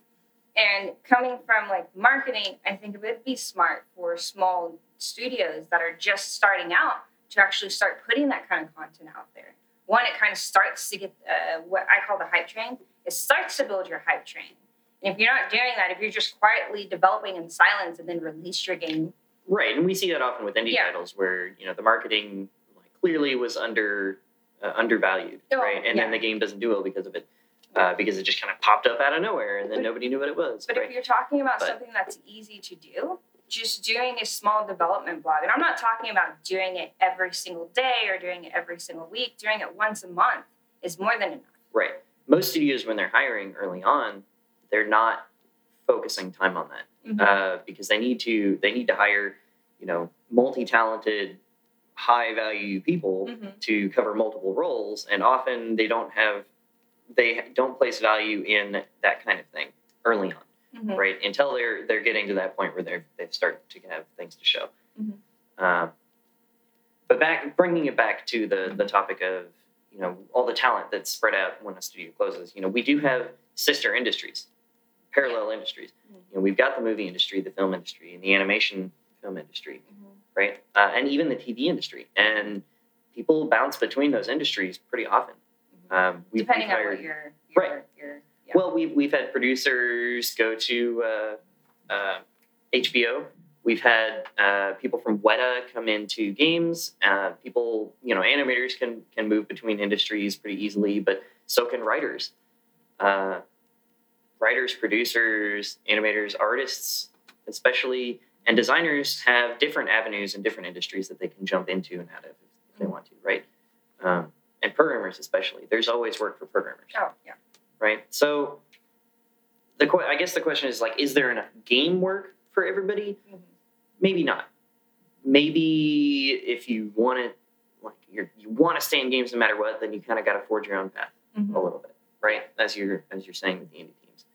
And coming from like marketing, I think it would be smart for small studios that are just starting out to actually start putting that kind of content out there. One, it kind of starts to get uh, what I call the hype train. It starts to build your hype train. And if you're not doing that, if you're just quietly developing in silence and then release your game, Right, and we see that often with indie Yeah. titles where you know the marketing like clearly was under uh, undervalued, Oh, right, and yeah. then the game doesn't do well because of it, uh, because it just kind of popped up out of nowhere, and then But- nobody knew what it was. But right? if you're talking about But- something that's easy to do, just doing a small development blog, and I'm not talking about doing it every single day or doing it every single week, doing it once a month is more than enough. Right. Most studios, when they're hiring early on, they're not focusing time on that Mhm. uh, because they need to they need to hire, you know, multi-talented, high-value people Mhm. to cover multiple roles, and often they don't have they don't place value in that kind of thing early on, Mhm. right? Until they're they're getting to that point where they're they start to have things to show. Mhm. Uh, but back bringing it back to the the topic of you know all the talent that's spread out when a studio closes. You know, we do have sister industries, parallel industries. Mhm. You know, we've got the movie industry, the film industry, and the animation film industry, Mhm. right? Uh, and even the TV industry. And people bounce between those industries pretty often. Mhm. Um, we've, Depending we've on hired, what your, your, Right. your yeah. well, we've we've had producers go to uh, uh, HBO. We've had uh, people from Weta come into games. Uh, people, you know, animators can can move between industries pretty easily, but so can writers. Uh, writers, producers, animators, artists, especially, and designers have different avenues and different industries that they can jump into and out of if they want to, right? Um, and programmers, especially. There's always work for programmers oh yeah. right? So, the I guess the question is like, is there enough game work for everybody? Mhm. Maybe not. Maybe if you want to, like, you're, you want to stay in games no matter what, then you kind of got to forge your own path Mhm. a little bit, right? As you're as you're saying with the indie teams,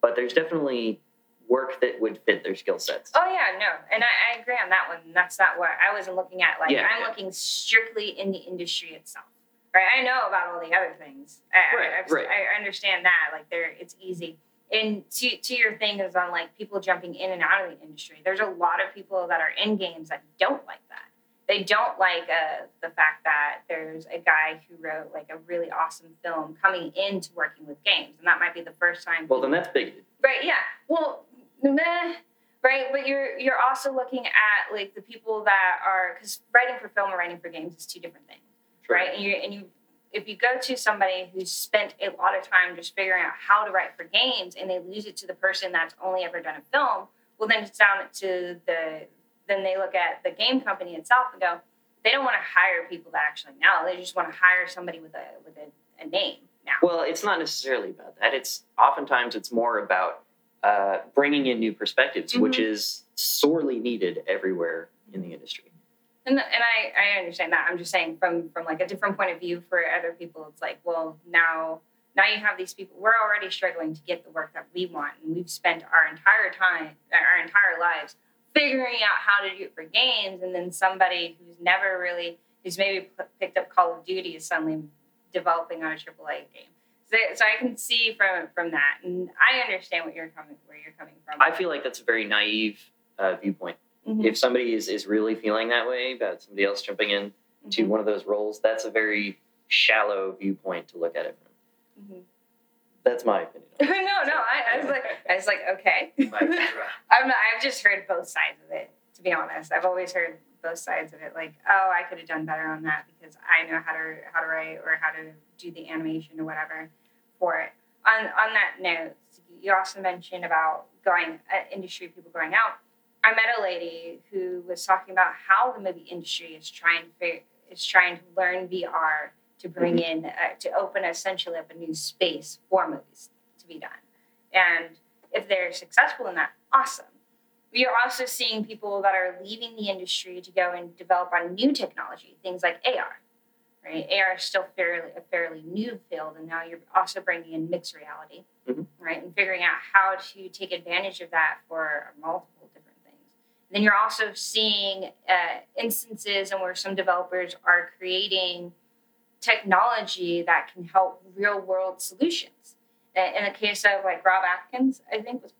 but there's definitely work that would fit their skill sets. Oh yeah, no, and I, I agree on that one. That's not what I wasn't looking at. Like Yeah, I'm yeah. looking strictly in the industry itself. Right, I know about all the other things. I, Right, I, right. I understand that. Like there, it's easy. And to to your thing is on like people jumping in and out of the industry. There's a lot of people that are in games that don't like that. They don't like uh, the fact that there's a guy who wrote like a really awesome film coming into working with games, and that might be the first time. Well, then that's bigoted. Right. Yeah. Well, meh, right. But you're you're also looking at like the people that are because writing for film and writing for games is two different things, right? And you and you if you go to somebody who's spent a lot of time just figuring out how to write for games and they lose it to the person that's only ever done a film, well then it's down to the then they look at the game company itself and go, they don't want to hire people that actually know. They just want to hire somebody with a with a, a name now. Well, it's not necessarily about that. It's oftentimes it's more about uh, bringing in new perspectives, which Mhm. is sorely needed everywhere in the industry. And, and I, I understand that. I'm just saying from from like a different point of view for other people, it's like, well, now now you have these people. We're already struggling to get the work that we want, and we've spent our entire time, our entire lives, figuring out how to do it for games. And then somebody who's never really, who's maybe p- picked up Call of Duty, is suddenly developing on a AAA game. So, so I can see from from that, and I understand what you're coming where you're coming from. I feel like that's a very naive uh, viewpoint. Mhm, If somebody is, is really feeling that way about somebody else jumping in to mhm, one of those roles, that's a very shallow viewpoint to look at it from. mhm. That's my opinion. no, no. I, I was like, I was like, okay. I'm, I've just heard both sides of it. To be honest, I've always heard both sides of it. Like, oh, I could have done better on that because I know how to how to write or how to do the animation or whatever for it. On on that note, you also mentioned about going uh, industry people going out. I met a lady who was talking about how the movie industry is trying to is trying to learn VR to bring in uh, to open essentially up a new space for movies to be done. And if they're successful in that, awesome. We are also seeing people that are leaving the industry to go and develop on new technology, things like AR, right? AR is still fairly a fairly new field, and now you're also bringing in mixed reality, Mhm. right? And figuring out how to take advantage of that for multiple. Then you're also seeing uh, instances and where some developers are creating technology that can help real world solutions. Uh, In the case of like Rob Atkins, I think was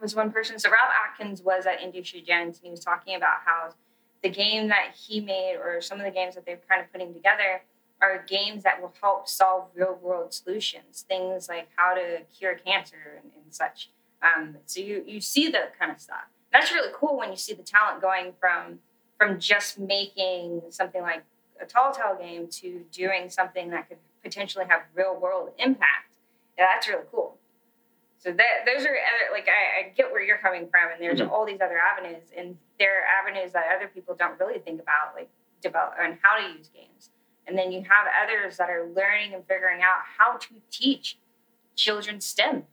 was one person. So Rob Atkins was at Industry Giants and he was talking about how the game that he made or some of the games that they're kind of putting together are games that will help solve real world solutions, things like how to cure cancer and, and such. Um, so you you see that kind of stuff. That's really cool when you see the talent going from from just making something like a tall tale game to doing something that could potentially have real world impact. Yeah, that's really cool. So that those are other like I, I get where you're coming from, and there's Mhm. all these other avenues, and there are avenues that other people don't really think about, like develop and how to use games. And then you have others that are learning and figuring out how to teach children STEM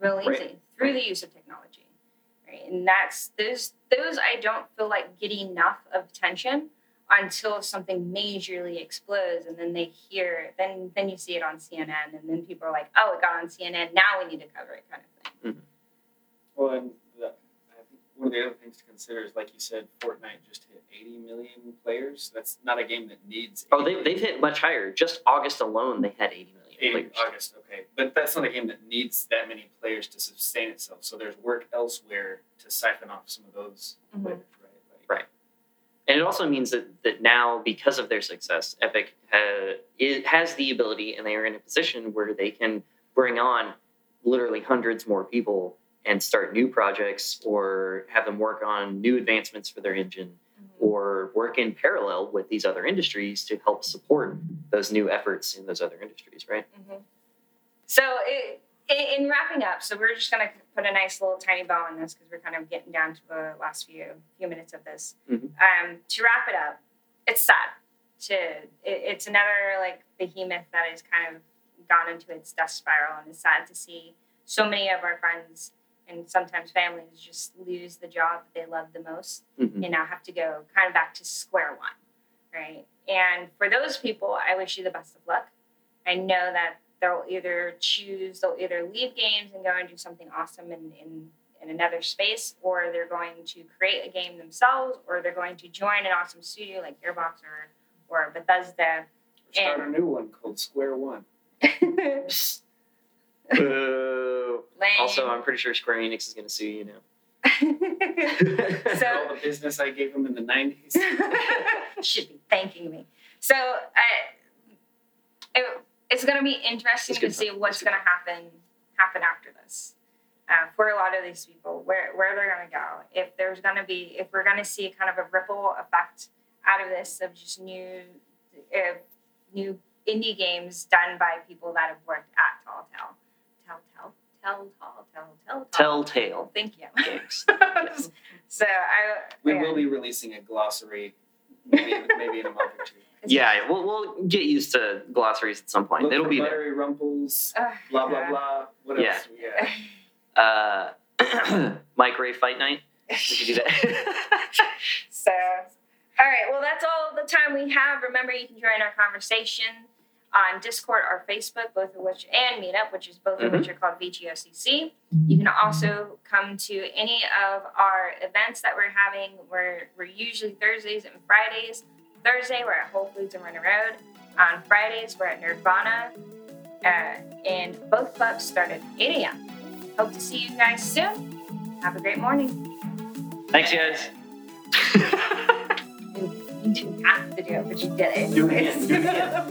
real easy Right. through the use of technology. Right. And that's those those I don't feel like get enough of attention until something majorly explodes and then they hear then then you see it on CNN and then people are like, Oh, it got on CNN, now we need to cover it kind of thing. Mm-hmm. Well, and the, I think one of the other things to consider is, like you said, Fortnite just hit 80 million players. That's not a game that needs. Oh, they, million. they've hit much higher. Just August alone, they had 80 million 80 players. August, okay, but that's not a game that needs that many players to sustain itself. So there's work elsewhere to siphon off some of those Mhm. players, right? Like, Right. And it also means that, that now, because of their success, Epic it has the ability and they are in a position where they can bring on literally hundreds more people and start new projects or have them work on new advancements for their engine or work in parallel with these other industries to help support those new efforts in those other industries, right? Mhm. So, it, in wrapping up, so we're just going to put a nice little tiny bow on this because we're kind of getting down to the last few few minutes of this. Mhm. Um, to wrap it up, it's sad. To it, it's another like behemoth that has kind of gone into its death spiral, and it's sad to see so many of our friends and sometimes families just lose the job that they love the most Mhm. You now have to go kind of back to square one, right? And for those people, I wish you the best of luck. I know that they'll either choose, they'll either leave games and go and do something awesome in, in, in another space, or they're going to create a game themselves, or they're going to join an awesome studio like Gearbox or, or Bethesda. Start a new one called Square One. Boo. Also, I'm pretty sure Square Enix is going to sue you now. So- all the business I gave them in the 90s. should be thanking me. So I, it, it's going to be interesting to see what's going to happen happen after this. Uh, for a lot of these people, where where they're going to go, if there's going to be, if we're going to see kind of a ripple effect out of this of just new, uh, new indie games done by people that have worked at Telltale, Telltale, Telltale, Telltale, Telltale Thank you. games. so I, We yeah. will be releasing a glossary maybe, maybe in a month or two. Yeah, we'll, we'll get used to glossaries at some point. Look It'll for be there. rumples, Ugh, blah, blah, yeah. blah. What Yeah. else? Yeah. Uh, Mike Ray Fight Night. Did you do that? So, all right. Well, that's all the time we have. Remember, you can join our conversation on Discord or Facebook, both of which, and Meetup, which is both of which are called VGOCC. You can also come to any of our events that we're having. We're, we're usually Thursdays and Fridays. Thursday, we're at Whole Foods and Runner Road. On Fridays, we're at Nerdvana. Uh, and both clubs start at 8 a.m. Hope to see you guys soon. Have a great morning. Thanks, guys. didn't have to do it, but you did it. You did it. You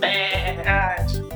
it.